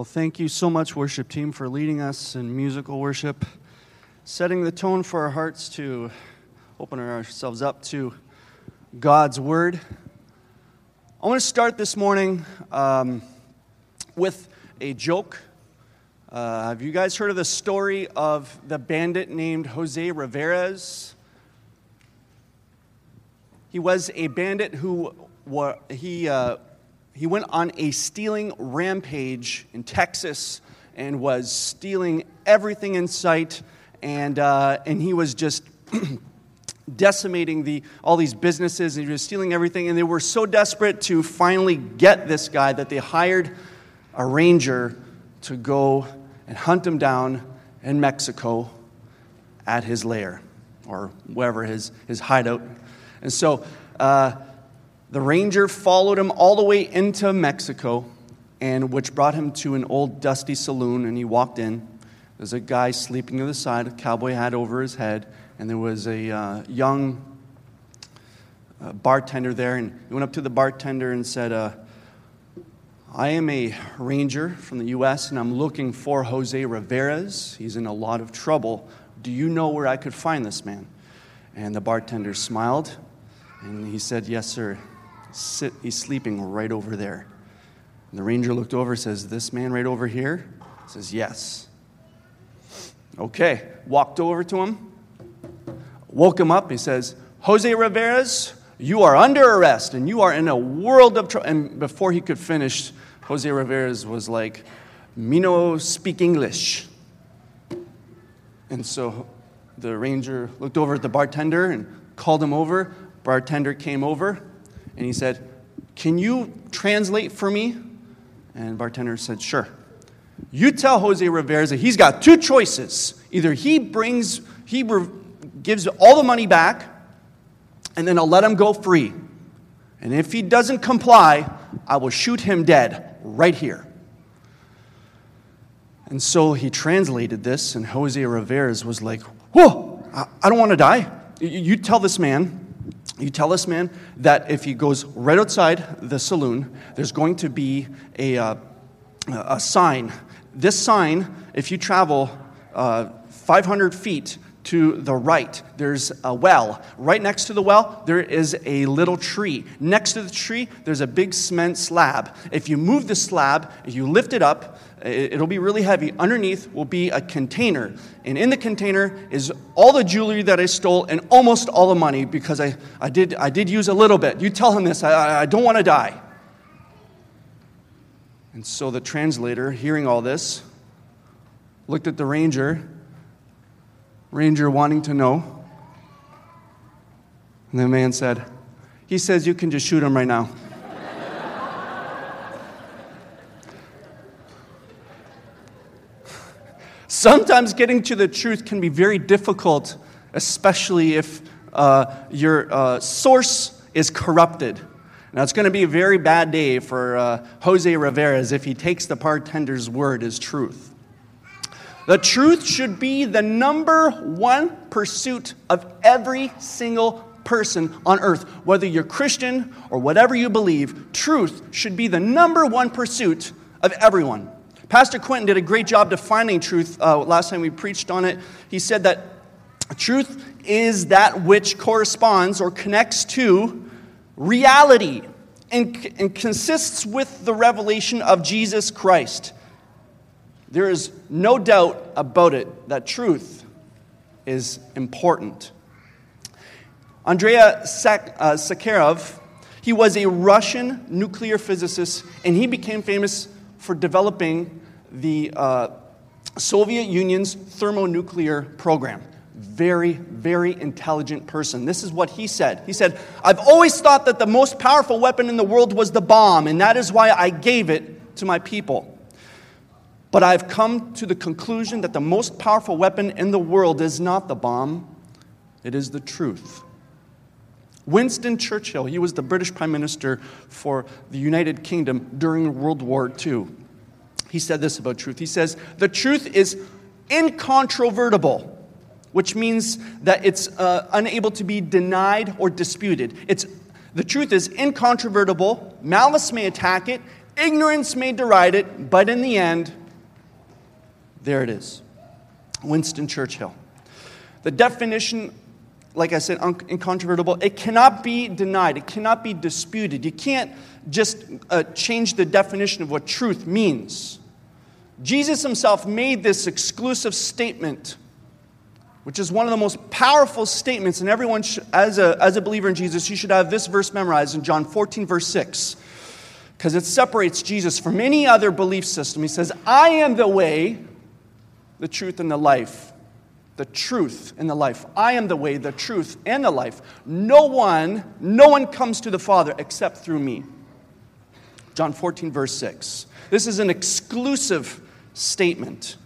Well, thank you so much, worship team, for leading us in musical worship, setting the tone for our hearts to open ourselves up to God's Word. I want to start this morning um, with a joke. Uh, have you guys heard of the story of the bandit named Jose Riveras? He was a bandit who he. Uh, he went on a stealing rampage in Texas and was stealing everything in sight, and, uh, and he was just decimating the, all these businesses, and he was stealing everything. And they were so desperate to finally get this guy that they hired a ranger to go and hunt him down in Mexico at his lair or wherever his, his hideout. And so, uh, the ranger followed him all the way into Mexico, and which brought him to an old dusty saloon. And he walked in. There's a guy sleeping to the side, a cowboy hat over his head, and there was a uh, young uh, bartender there. And he went up to the bartender and said, uh, I am a ranger from the U.S., and I'm looking for Jose Riveras. He's in a lot of trouble. Do you know where I could find this man? And the bartender smiled, and he said, Yes, sir sit, he's sleeping right over there. And the ranger looked over, says, This man right over here? Says, Yes. Okay, walked over to him, woke him up. He says, Jose Riveras, you are under arrest and you are in a world of trouble. And before he could finish, Jose Riveras was like, Me no speak English. And so the ranger looked over at the bartender and called him over. Bartender came over and he said, Can you translate for me? And bartender said, Sure. You tell Jose Rivera he's got two choices. Either he brings, he gives all the money back, and then I'll let him go free. And if he doesn't comply, I will shoot him dead right here. And so he translated this, and Jose Rivera was like, Whoa, I don't want to die. You tell this man you tell this man that if he goes right outside the saloon, there's going to be a, uh, a sign. This sign, if you travel uh, 500 feet to the right, there's a well. Right next to the well, there is a little tree. Next to the tree, there's a big cement slab. If you move the slab, if you lift it up, It'll be really heavy. Underneath will be a container. And in the container is all the jewelry that I stole and almost all the money because I, I, did, I did use a little bit. You tell him this, I, I don't want to die. And so the translator, hearing all this, looked at the ranger, ranger wanting to know. And the man said, He says you can just shoot him right now. Sometimes getting to the truth can be very difficult, especially if uh, your uh, source is corrupted. Now, it's going to be a very bad day for uh, Jose Riveras if he takes the bartender's word as truth. The truth should be the number one pursuit of every single person on earth. Whether you're Christian or whatever you believe, truth should be the number one pursuit of everyone. Pastor Quentin did a great job defining truth uh, last time we preached on it. He said that truth is that which corresponds or connects to reality and, and consists with the revelation of Jesus Christ. There is no doubt about it that truth is important. Andrei Sak- uh, Sakharov, he was a Russian nuclear physicist, and he became famous for developing the uh, Soviet Union's thermonuclear program. Very, very intelligent person. This is what he said. He said, I've always thought that the most powerful weapon in the world was the bomb, and that is why I gave it to my people. But I've come to the conclusion that the most powerful weapon in the world is not the bomb, it is the truth. Winston Churchill, he was the British Prime Minister for the United Kingdom during World War II he said this about truth. He says, The truth is incontrovertible, which means that it's uh, unable to be denied or disputed. It's, the truth is incontrovertible, malice may attack it, Ignorance may deride it, but in the end, there it is. Winston Churchill. The definition, like I said, incontrovertible. It cannot be denied, it cannot be disputed. You can't just uh, change the definition of what truth means. Jesus himself made this exclusive statement, which is one of the most powerful statements, and everyone, sh- as, a, as a believer in Jesus, you should have this verse memorized in John 14, verse 6, because it separates Jesus from any other belief system. He says, I am the way, the truth, and the life. The truth and the life. I am the way, the truth, and the life. No one, no one comes to the Father except through me. John 14, verse 6. This is an exclusive statement.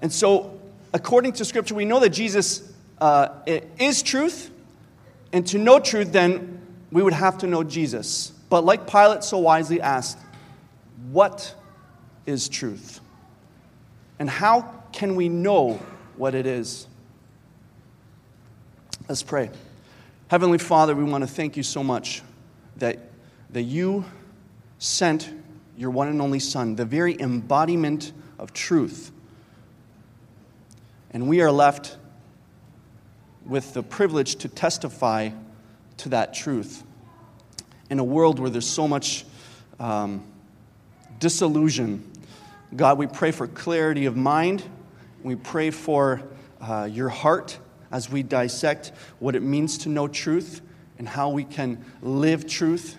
And so, according to Scripture, we know that Jesus uh, is truth, and to know truth, then we would have to know Jesus. But like Pilate so wisely asked, What is truth? And how can we know what it is? Let's pray. Heavenly Father, we want to thank you so much that, that you sent your one and only Son, the very embodiment of truth. And we are left with the privilege to testify to that truth. In a world where there's so much um, disillusion, God, we pray for clarity of mind. We pray for uh, your heart as we dissect what it means to know truth and how we can live truth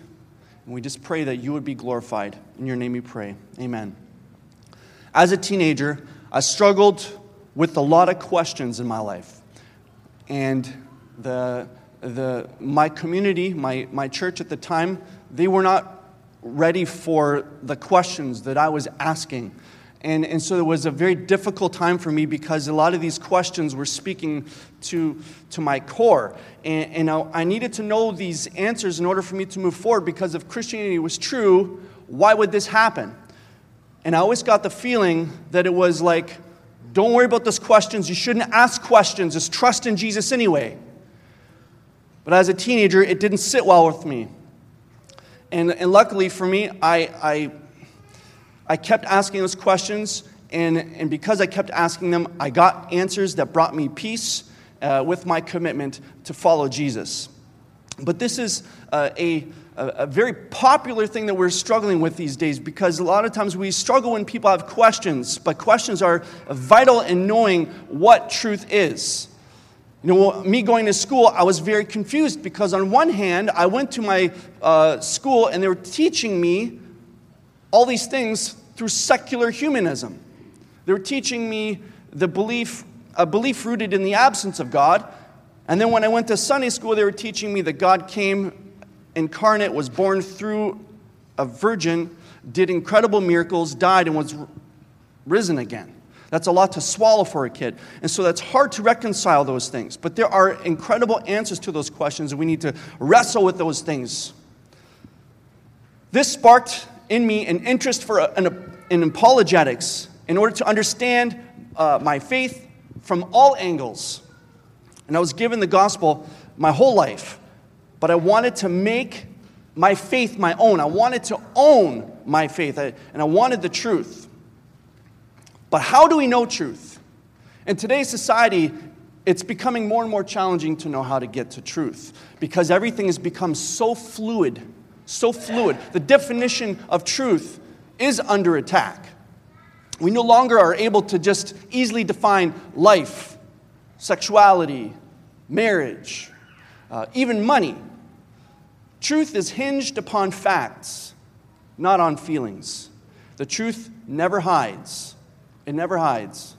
and we just pray that you would be glorified. In your name we pray. Amen. As a teenager, I struggled with a lot of questions in my life. And the, the, my community, my, my church at the time, they were not ready for the questions that I was asking. And, and so it was a very difficult time for me because a lot of these questions were speaking to, to my core. And, and I, I needed to know these answers in order for me to move forward because if Christianity was true, why would this happen? And I always got the feeling that it was like, don't worry about those questions. You shouldn't ask questions. Just trust in Jesus anyway. But as a teenager, it didn't sit well with me. And, and luckily for me, I, I I kept asking those questions, and, and because I kept asking them, I got answers that brought me peace uh, with my commitment to follow Jesus. But this is uh, a, a very popular thing that we're struggling with these days because a lot of times we struggle when people have questions, but questions are vital in knowing what truth is. You know, me going to school, I was very confused because, on one hand, I went to my uh, school and they were teaching me all these things through secular humanism. They were teaching me the belief, a belief rooted in the absence of God. And then when I went to Sunday school, they were teaching me that God came incarnate, was born through a virgin, did incredible miracles, died, and was risen again. That's a lot to swallow for a kid. And so that's hard to reconcile those things. But there are incredible answers to those questions, and we need to wrestle with those things. This sparked in me an interest for an, in apologetics in order to understand uh, my faith from all angles. And I was given the gospel my whole life, but I wanted to make my faith my own. I wanted to own my faith, and I wanted the truth. But how do we know truth? In today's society, it's becoming more and more challenging to know how to get to truth because everything has become so fluid so fluid. The definition of truth is under attack. We no longer are able to just easily define life, sexuality, marriage, uh, even money. Truth is hinged upon facts, not on feelings. The truth never hides. It never hides.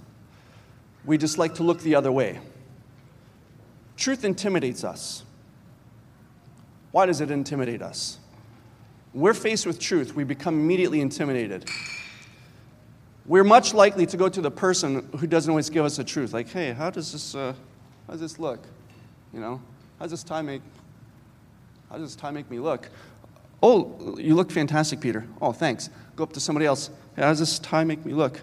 We just like to look the other way. Truth intimidates us. Why does it intimidate us? We're faced with truth, we become immediately intimidated. We're much likely to go to the person who doesn't always give us the truth. Like, hey, how does this, uh, how does this look? You know, how does this tie make, how does this tie make me look? Oh, you look fantastic, Peter. Oh, thanks. Go up to somebody else. Hey, how does this tie make me look?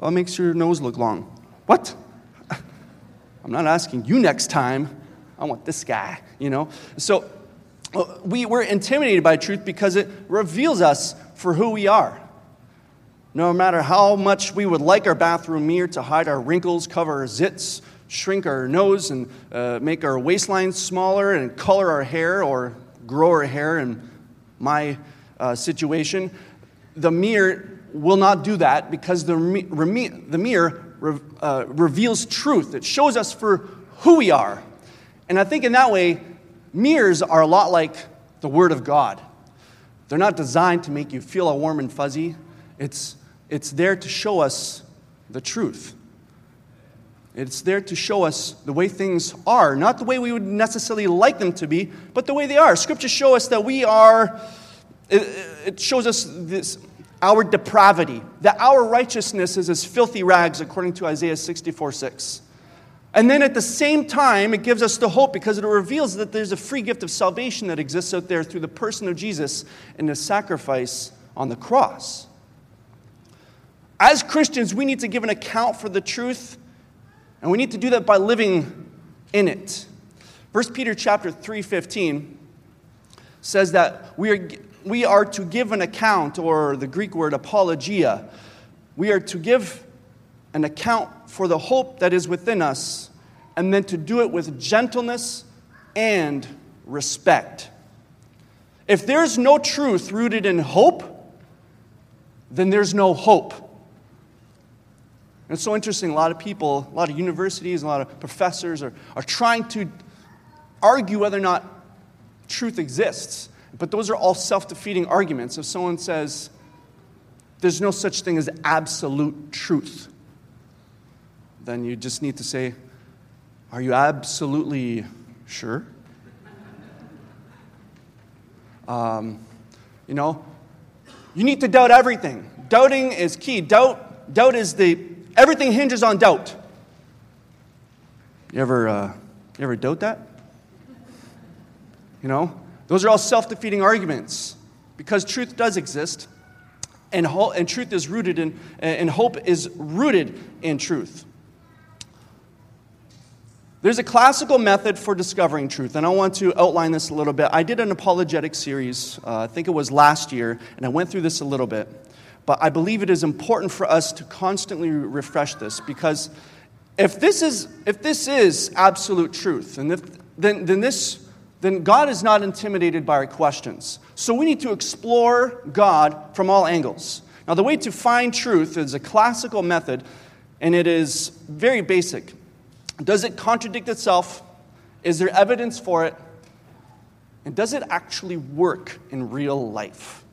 Oh, it makes your nose look long. What? I'm not asking you next time. I want this guy, you know? So we, we're intimidated by truth because it reveals us for who we are. No matter how much we would like our bathroom mirror to hide our wrinkles, cover our zits, shrink our nose, and uh, make our waistline smaller, and color our hair or grow our hair in my uh, situation, the mirror will not do that because the, the mirror re, uh, reveals truth. It shows us for who we are. And I think in that way, mirrors are a lot like the Word of God. They're not designed to make you feel all warm and fuzzy, it's, it's there to show us the truth. It's there to show us the way things are, not the way we would necessarily like them to be, but the way they are. Scriptures show us that we are, it shows us this, our depravity, that our righteousness is as filthy rags, according to Isaiah 64 6. And then at the same time, it gives us the hope because it reveals that there's a free gift of salvation that exists out there through the person of Jesus and the sacrifice on the cross. As Christians, we need to give an account for the truth and we need to do that by living in it. 1 Peter chapter 3:15 says that we are, we are to give an account, or the Greek word apologia. We are to give an account for the hope that is within us, and then to do it with gentleness and respect. If there's no truth rooted in hope, then there's no hope. And it's so interesting. A lot of people, a lot of universities, a lot of professors are, are trying to argue whether or not truth exists. But those are all self defeating arguments. If someone says, there's no such thing as absolute truth, then you just need to say, Are you absolutely sure? Um, you know, you need to doubt everything. Doubting is key. Doubt, doubt is the Everything hinges on doubt. You ever, uh, you ever doubt that? You know, those are all self defeating arguments because truth does exist, and, ho- and truth is rooted in, and hope is rooted in truth. There's a classical method for discovering truth, and I want to outline this a little bit. I did an apologetic series, uh, I think it was last year, and I went through this a little bit. But I believe it is important for us to constantly refresh this because if this is, if this is absolute truth, and if, then, then, this, then God is not intimidated by our questions. So we need to explore God from all angles. Now, the way to find truth is a classical method, and it is very basic. Does it contradict itself? Is there evidence for it? And does it actually work in real life?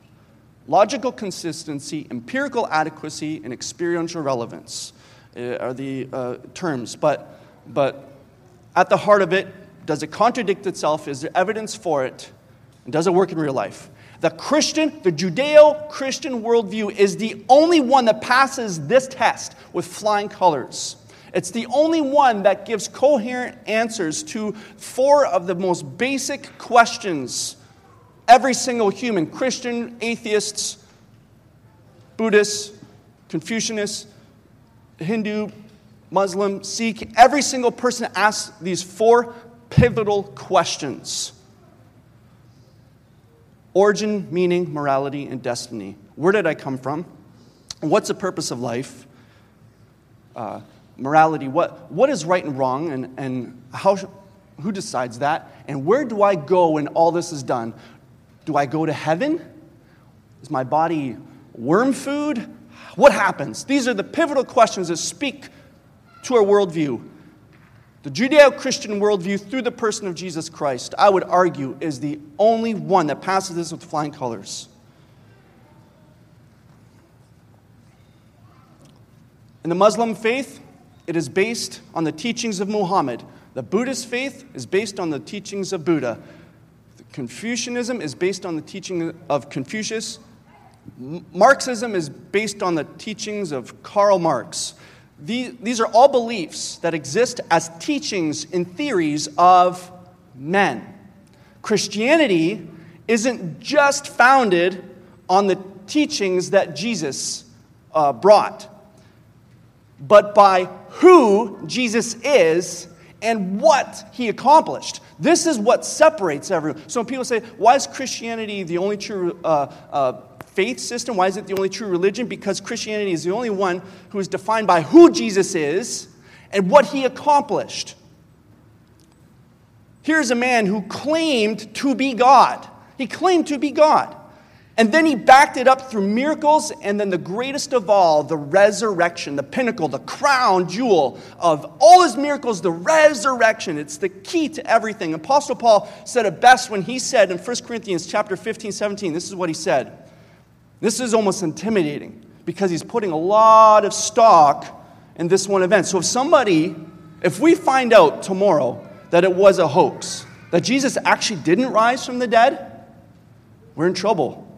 Logical consistency, empirical adequacy, and experiential relevance uh, are the uh, terms. But, but at the heart of it, does it contradict itself? Is there evidence for it? And does it work in real life? The Christian, the Judeo Christian worldview is the only one that passes this test with flying colors. It's the only one that gives coherent answers to four of the most basic questions Every single human, Christian, atheists, Buddhists, Confucianists, Hindu, Muslim, Sikh, every single person asks these four pivotal questions origin, meaning, morality, and destiny. Where did I come from? What's the purpose of life? Uh, morality, what, what is right and wrong, and, and how, who decides that? And where do I go when all this is done? Do I go to heaven? Is my body worm food? What happens? These are the pivotal questions that speak to our worldview. The Judeo Christian worldview, through the person of Jesus Christ, I would argue, is the only one that passes this with flying colors. In the Muslim faith, it is based on the teachings of Muhammad. The Buddhist faith is based on the teachings of Buddha. Confucianism is based on the teaching of Confucius. Marxism is based on the teachings of Karl Marx. These are all beliefs that exist as teachings and theories of men. Christianity isn't just founded on the teachings that Jesus uh, brought, but by who Jesus is and what he accomplished. This is what separates everyone. So people say, why is Christianity the only true uh, uh, faith system? Why is it the only true religion? Because Christianity is the only one who is defined by who Jesus is and what he accomplished. Here's a man who claimed to be God. He claimed to be God. And then he backed it up through miracles, and then the greatest of all, the resurrection, the pinnacle, the crown jewel of all his miracles, the resurrection. It's the key to everything. Apostle Paul said it best when he said in 1 Corinthians chapter 15, 17, this is what he said. This is almost intimidating because he's putting a lot of stock in this one event. So if somebody, if we find out tomorrow that it was a hoax, that Jesus actually didn't rise from the dead, we're in trouble.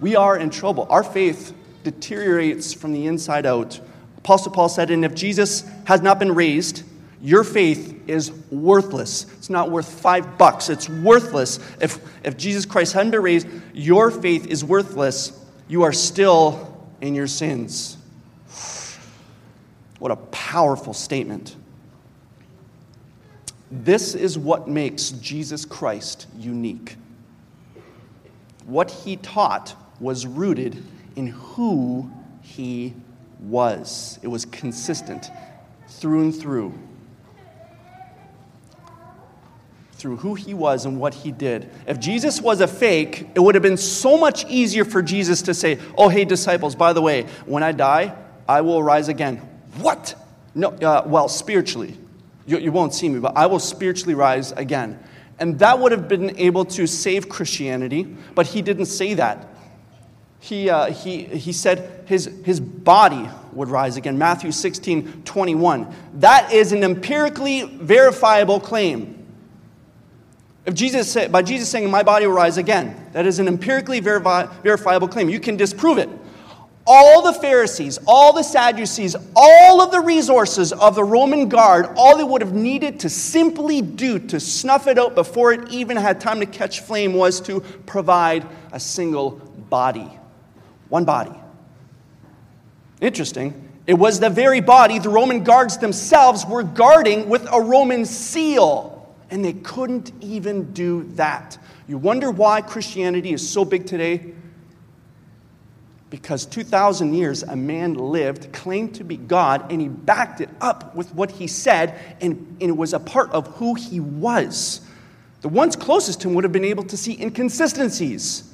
We are in trouble. Our faith deteriorates from the inside out. Apostle Paul said, and if Jesus has not been raised, your faith is worthless. It's not worth five bucks. It's worthless. If, if Jesus Christ hadn't been raised, your faith is worthless. You are still in your sins. What a powerful statement. This is what makes Jesus Christ unique. What he taught was rooted in who he was, it was consistent through and through. Through who he was and what he did. If Jesus was a fake, it would have been so much easier for Jesus to say, Oh, hey, disciples, by the way, when I die, I will rise again. What? No, uh, well, spiritually. You, you won't see me, but I will spiritually rise again. And that would have been able to save Christianity, but he didn't say that. He, uh, he, he said his, his body would rise again. Matthew 16, 21. That is an empirically verifiable claim. If Jesus by Jesus saying, My body will rise again, that is an empirically verifi- verifiable claim. You can disprove it. All the Pharisees, all the Sadducees, all of the resources of the Roman guard, all they would have needed to simply do to snuff it out before it even had time to catch flame was to provide a single body. One body. Interesting. It was the very body the Roman guards themselves were guarding with a Roman seal, and they couldn't even do that. You wonder why Christianity is so big today? Because 2,000 years a man lived, claimed to be God, and he backed it up with what he said, and, and it was a part of who he was. The ones closest to him would have been able to see inconsistencies.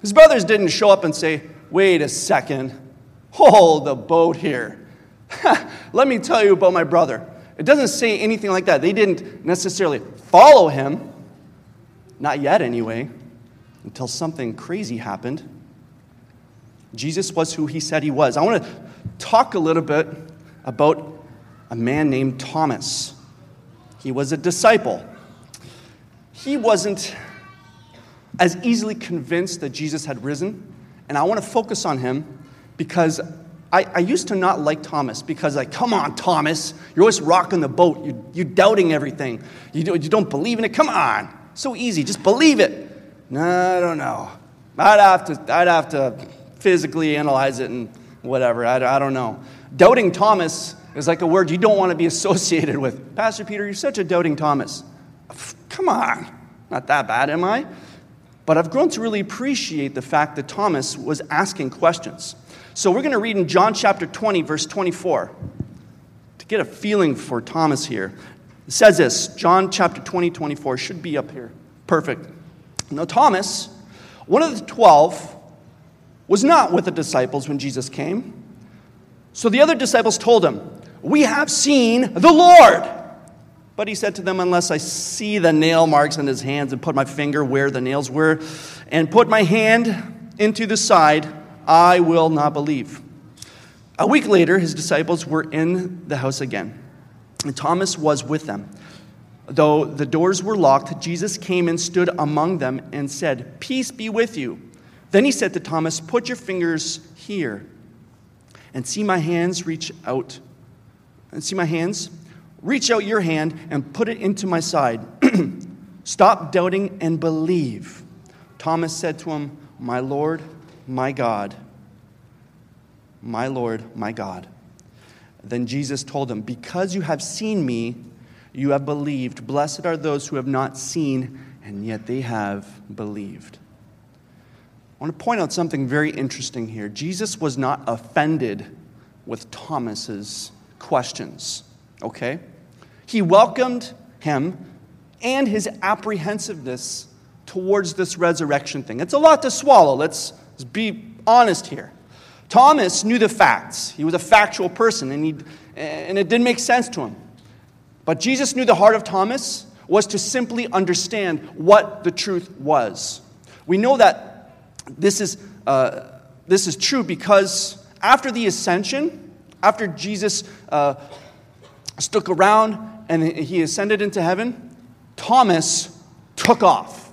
His brothers didn't show up and say, Wait a second, hold the boat here. Let me tell you about my brother. It doesn't say anything like that. They didn't necessarily follow him, not yet anyway, until something crazy happened. Jesus was who he said he was. I want to talk a little bit about a man named Thomas. He was a disciple. He wasn't as easily convinced that Jesus had risen. And I want to focus on him because I, I, used to not like Thomas because, like, come on, Thomas, you're always rocking the boat. You, you're doubting everything. You, do, you don't believe in it. Come on. So easy. Just believe it. No, I don't know. I'd have to, I'd have to physically analyze it and whatever. I, I don't know. Doubting Thomas is like a word you don't want to be associated with. Pastor Peter, you're such a doubting Thomas. Come on. Not that bad, am I? But I've grown to really appreciate the fact that Thomas was asking questions. So we're going to read in John chapter 20, verse 24, to get a feeling for Thomas here. It says this John chapter 20, 24 should be up here. Perfect. Now, Thomas, one of the twelve, was not with the disciples when Jesus came. So the other disciples told him, We have seen the Lord. But he said to them, Unless I see the nail marks in his hands and put my finger where the nails were and put my hand into the side, I will not believe. A week later, his disciples were in the house again, and Thomas was with them. Though the doors were locked, Jesus came and stood among them and said, Peace be with you. Then he said to Thomas, Put your fingers here and see my hands reach out. And see my hands? Reach out your hand and put it into my side. Stop doubting and believe. Thomas said to him, My Lord, my God. My Lord, my God. Then Jesus told him, Because you have seen me, you have believed. Blessed are those who have not seen, and yet they have believed. I want to point out something very interesting here. Jesus was not offended with Thomas's questions, okay? He welcomed him and his apprehensiveness towards this resurrection thing. It's a lot to swallow. Let's, let's be honest here. Thomas knew the facts. He was a factual person, and, he, and it didn't make sense to him. But Jesus knew the heart of Thomas was to simply understand what the truth was. We know that this is, uh, this is true because after the ascension, after Jesus uh, stuck around and he ascended into heaven, Thomas took off.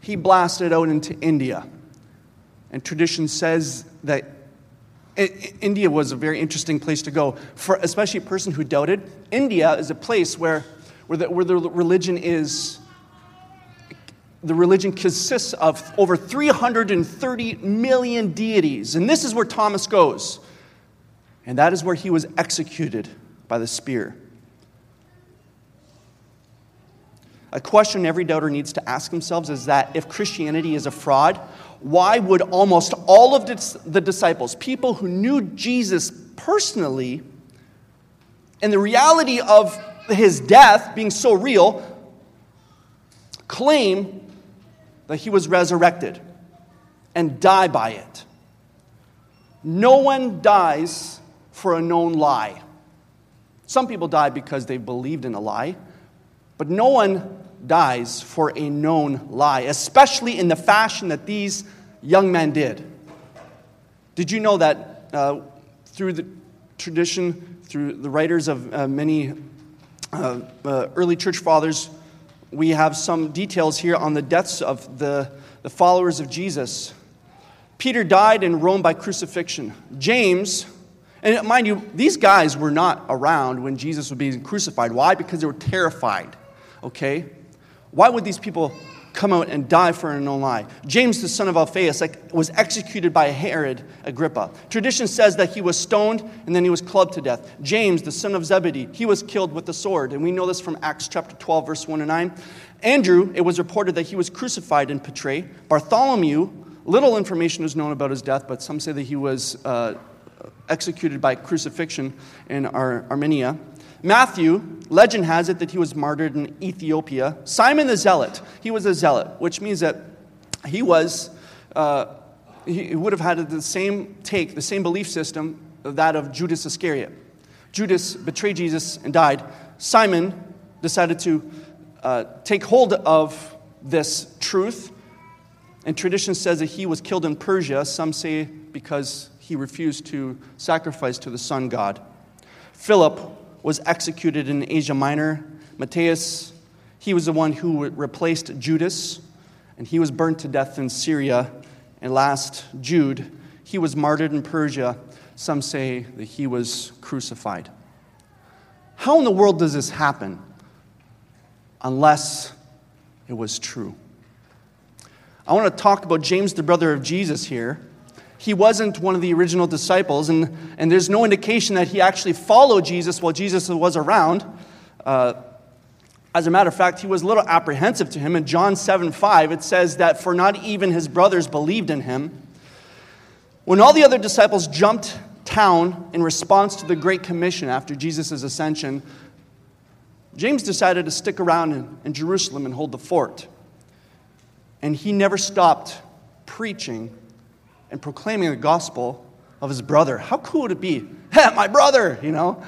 He blasted out into India. And tradition says that India was a very interesting place to go, for especially a person who doubted. India is a place where, where, the, where the religion is, the religion consists of over 330 million deities. And this is where Thomas goes. And that is where he was executed by the spear. A question every doubter needs to ask themselves is that if Christianity is a fraud, why would almost all of the disciples, people who knew Jesus personally, and the reality of his death being so real, claim that he was resurrected and die by it? No one dies for a known lie. Some people die because they believed in a lie, but no one dies for a known lie, especially in the fashion that these young men did. Did you know that uh, through the tradition, through the writers of uh, many uh, uh early church fathers, we have some details here on the deaths of the, the followers of Jesus. Peter died in Rome by crucifixion. James, and mind you, these guys were not around when Jesus was being crucified. Why? Because they were terrified. Okay? Why would these people come out and die for an unknown lie? James, the son of Alphaeus, like, was executed by Herod Agrippa. Tradition says that he was stoned and then he was clubbed to death. James, the son of Zebedee, he was killed with the sword. And we know this from Acts chapter 12, verse 1 and 9. Andrew, it was reported that he was crucified in Petrae. Bartholomew, little information is known about his death, but some say that he was uh, executed by crucifixion in Ar- Armenia. Matthew, legend has it that he was martyred in Ethiopia. Simon the Zealot, he was a zealot, which means that he was, uh, he would have had the same take, the same belief system of that of Judas Iscariot. Judas betrayed Jesus and died. Simon decided to uh, take hold of this truth, and tradition says that he was killed in Persia. Some say because he refused to sacrifice to the sun god. Philip was executed in Asia Minor. Matthias, he was the one who replaced Judas, and he was burnt to death in Syria. And last, Jude, he was martyred in Persia. Some say that he was crucified. How in the world does this happen unless it was true? I want to talk about James, the brother of Jesus, here he wasn't one of the original disciples, and, and there's no indication that he actually followed Jesus while Jesus was around. Uh, as a matter of fact, he was a little apprehensive to him. In John 7 5, it says that for not even his brothers believed in him. When all the other disciples jumped town in response to the Great Commission after Jesus' ascension, James decided to stick around in, in Jerusalem and hold the fort. And he never stopped preaching and proclaiming the gospel of his brother. How cool would it be? Hey, my brother, you know?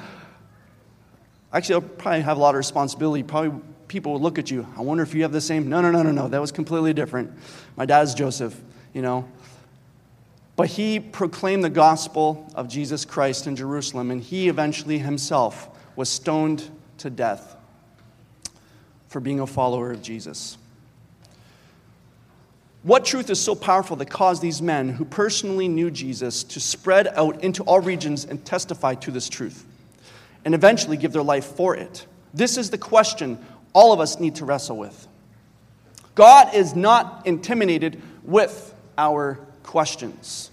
Actually, I'll probably have a lot of responsibility. Probably people would look at you. I wonder if you have the same. No, no, no, no, no. That was completely different. My dad's Joseph, you know? But he proclaimed the gospel of Jesus Christ in Jerusalem, and he eventually himself was stoned to death for being a follower of Jesus. What truth is so powerful that caused these men who personally knew Jesus to spread out into all regions and testify to this truth and eventually give their life for it? This is the question all of us need to wrestle with. God is not intimidated with our questions.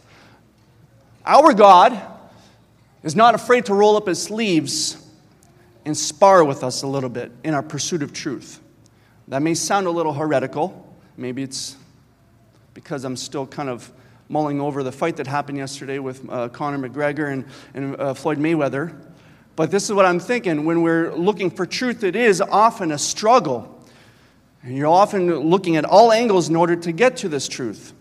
Our God is not afraid to roll up his sleeves and spar with us a little bit in our pursuit of truth. That may sound a little heretical. Maybe it's because I'm still kind of mulling over the fight that happened yesterday with uh, Conor McGregor and, and uh, Floyd Mayweather. But this is what I'm thinking. When we're looking for truth, it is often a struggle. And you're often looking at all angles in order to get to this truth.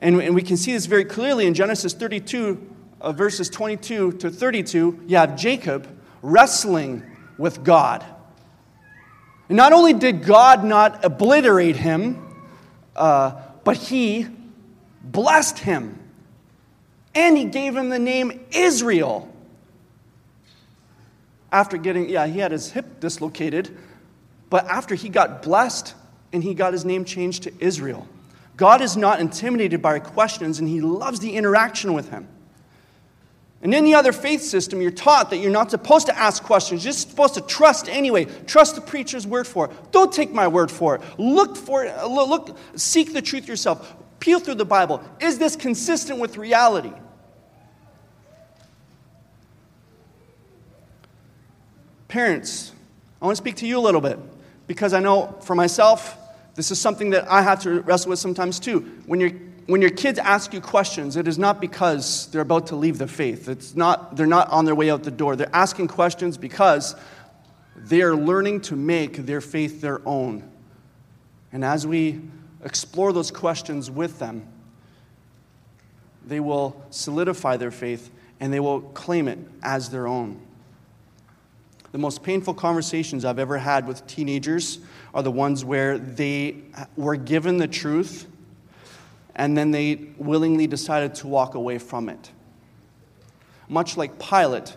And, and we can see this very clearly in Genesis 32, uh, verses 22 to 32. You have Jacob wrestling with God. And not only did God not obliterate him, uh, but he blessed him. And he gave him the name Israel. After getting, yeah, he had his hip dislocated, but after he got blessed and he got his name changed to Israel. God is not intimidated by questions and he loves the interaction with him. In any other faith system, you're taught that you're not supposed to ask questions. You're just supposed to trust anyway. Trust the preacher's word for it. Don't take my word for it. Look for it. Look, seek the truth yourself. Peel through the Bible. Is this consistent with reality? Parents, I want to speak to you a little bit because I know for myself, this is something that I have to wrestle with sometimes too. When you're when your kids ask you questions, it is not because they're about to leave the faith. It's not, they're not on their way out the door. They're asking questions because they are learning to make their faith their own. And as we explore those questions with them, they will solidify their faith and they will claim it as their own. The most painful conversations I've ever had with teenagers are the ones where they were given the truth and then they willingly decided to walk away from it. Much like Pilate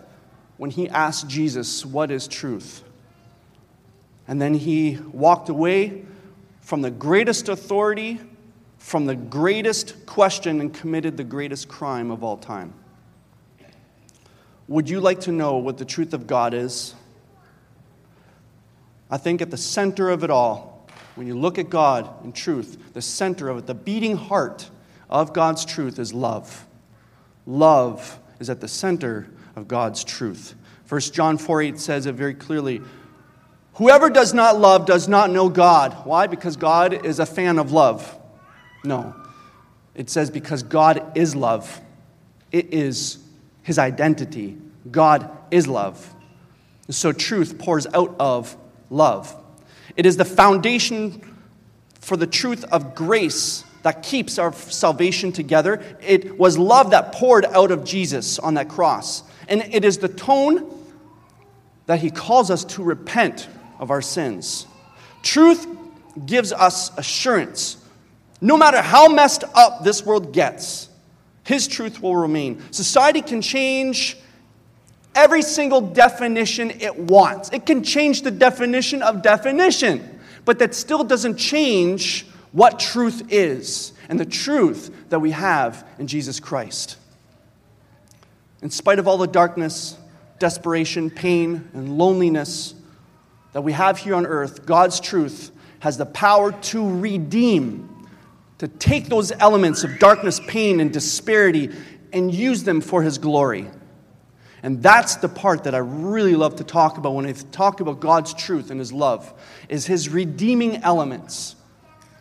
when he asked Jesus, What is truth? And then he walked away from the greatest authority, from the greatest question, and committed the greatest crime of all time. Would you like to know what the truth of God is? I think at the center of it all when you look at God and truth, the center of it, the beating heart of God's truth is love. Love is at the center of God's truth. 1 John 4 8 says it very clearly. Whoever does not love does not know God. Why? Because God is a fan of love. No. It says because God is love. It is his identity. God is love. So truth pours out of love. It is the foundation for the truth of grace that keeps our salvation together. It was love that poured out of Jesus on that cross. And it is the tone that he calls us to repent of our sins. Truth gives us assurance. No matter how messed up this world gets, his truth will remain. Society can change every single definition it wants. It can change the definition of definition, but that still doesn't change what truth is and the truth that we have in Jesus Christ. In spite of all the darkness, desperation, pain, and loneliness that we have here on earth, God's truth has the power to redeem, to take those elements of darkness, pain, and disparity and use them for His glory. And that's the part that I really love to talk about when I talk about God's truth and his love is his redeeming elements.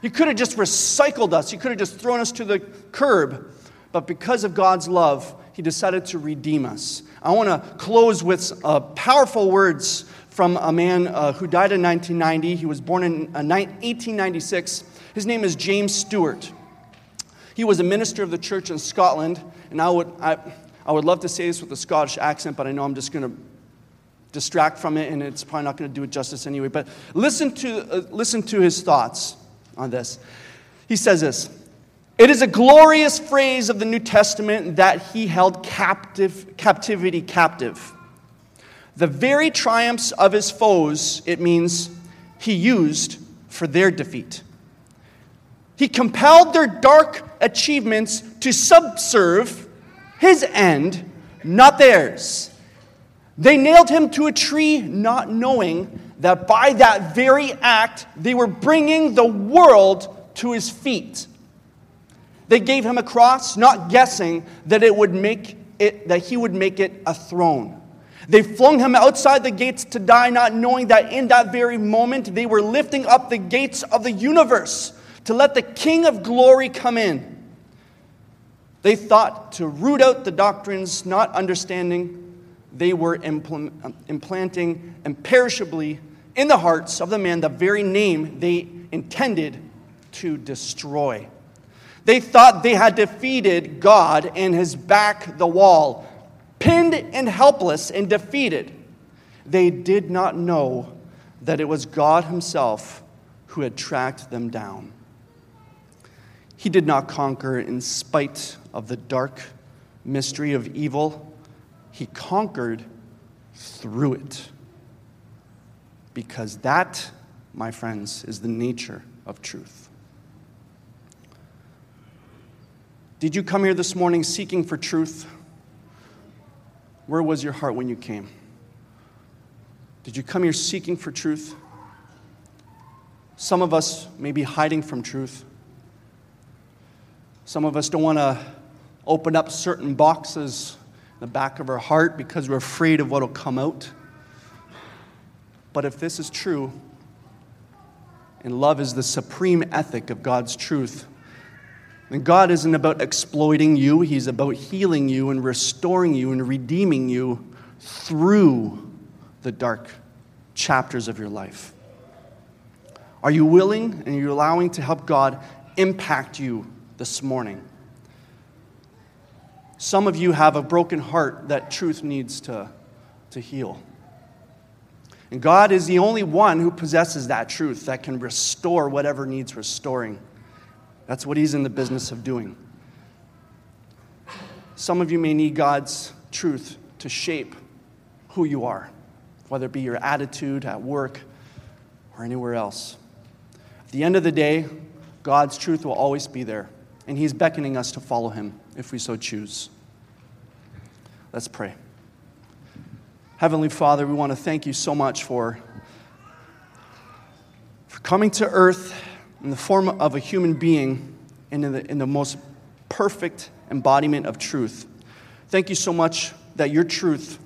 He could have just recycled us. He could have just thrown us to the curb. But because of God's love, he decided to redeem us. I want to close with uh, powerful words from a man uh, who died in 1990. He was born in uh, 1896. His name is James Stewart. He was a minister of the church in Scotland, and I would, I, I would love to say this with a Scottish accent, but I know I'm just going to distract from it, and it's probably not going to do it justice anyway. But listen to, uh, listen to his thoughts on this. He says this It is a glorious phrase of the New Testament that he held captive, captivity captive. The very triumphs of his foes, it means, he used for their defeat. He compelled their dark achievements to subserve his end, not theirs. They nailed him to a tree, not knowing that by that very act, they were bringing the world to his feet. They gave him a cross, not guessing that it would make it, that he would make it a throne. They flung him outside the gates to die, not knowing that in that very moment they were lifting up the gates of the universe to let the King of glory come in. They thought to root out the doctrines, not understanding they were implanting imperishably in the hearts of the man the very name they intended to destroy. They thought they had defeated God and his back the wall, pinned and helpless and defeated. They did not know that it was God himself who had tracked them down. He did not conquer in spite of the dark mystery of evil, he conquered through it. Because that, my friends, is the nature of truth. Did you come here this morning seeking for truth? Where was your heart when you came? Did you come here seeking for truth? Some of us may be hiding from truth. Some of us don't want to open up certain boxes in the back of our heart because we're afraid of what will come out. But if this is true, and love is the supreme ethic of God's truth, then God isn't about exploiting you, He's about healing you and restoring you and redeeming you through the dark chapters of your life. Are you willing and are you allowing to help God impact you this morning? Some of you have a broken heart that truth needs to, to heal. And God is the only one who possesses that truth that can restore whatever needs restoring. That's what He's in the business of doing. Some of you may need God's truth to shape who you are, whether it be your attitude at work or anywhere else. At the end of the day, God's truth will always be there, and He's beckoning us to follow Him if we so choose. Let's pray. Heavenly Father, we want to thank you so much for, for coming to earth in the form of a human being in the, in the most perfect embodiment of truth. Thank you so much that your truth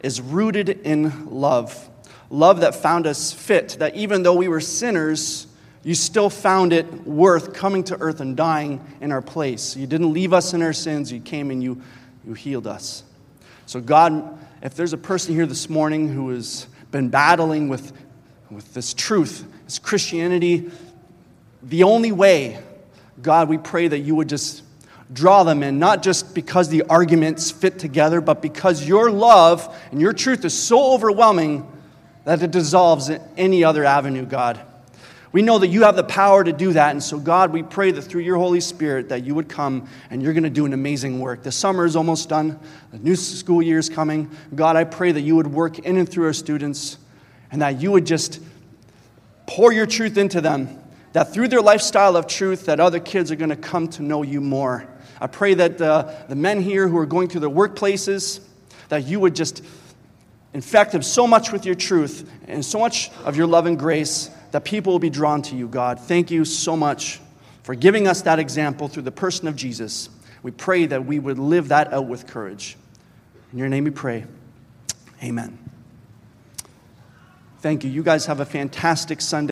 is rooted in love. Love that found us fit, that even though we were sinners, you still found it worth coming to earth and dying in our place. You didn't leave us in our sins, you came and you, you healed us. So, God, if there's a person here this morning who has been battling with, with this truth, this Christianity, the only way, God, we pray that you would just draw them in, not just because the arguments fit together, but because your love and your truth is so overwhelming that it dissolves any other avenue, God. We know that you have the power to do that. And so, God, we pray that through your Holy Spirit that you would come and you're going to do an amazing work. The summer is almost done. The new school year is coming. God, I pray that you would work in and through our students and that you would just pour your truth into them. That through their lifestyle of truth, that other kids are going to come to know you more. I pray that uh, the men here who are going through their workplaces, that you would just infect them so much with your truth and so much of your love and grace that people will be drawn to you, God. Thank you so much for giving us that example through the person of Jesus. We pray that we would live that out with courage. In your name we pray. Amen. Thank you. You guys have a fantastic Sunday.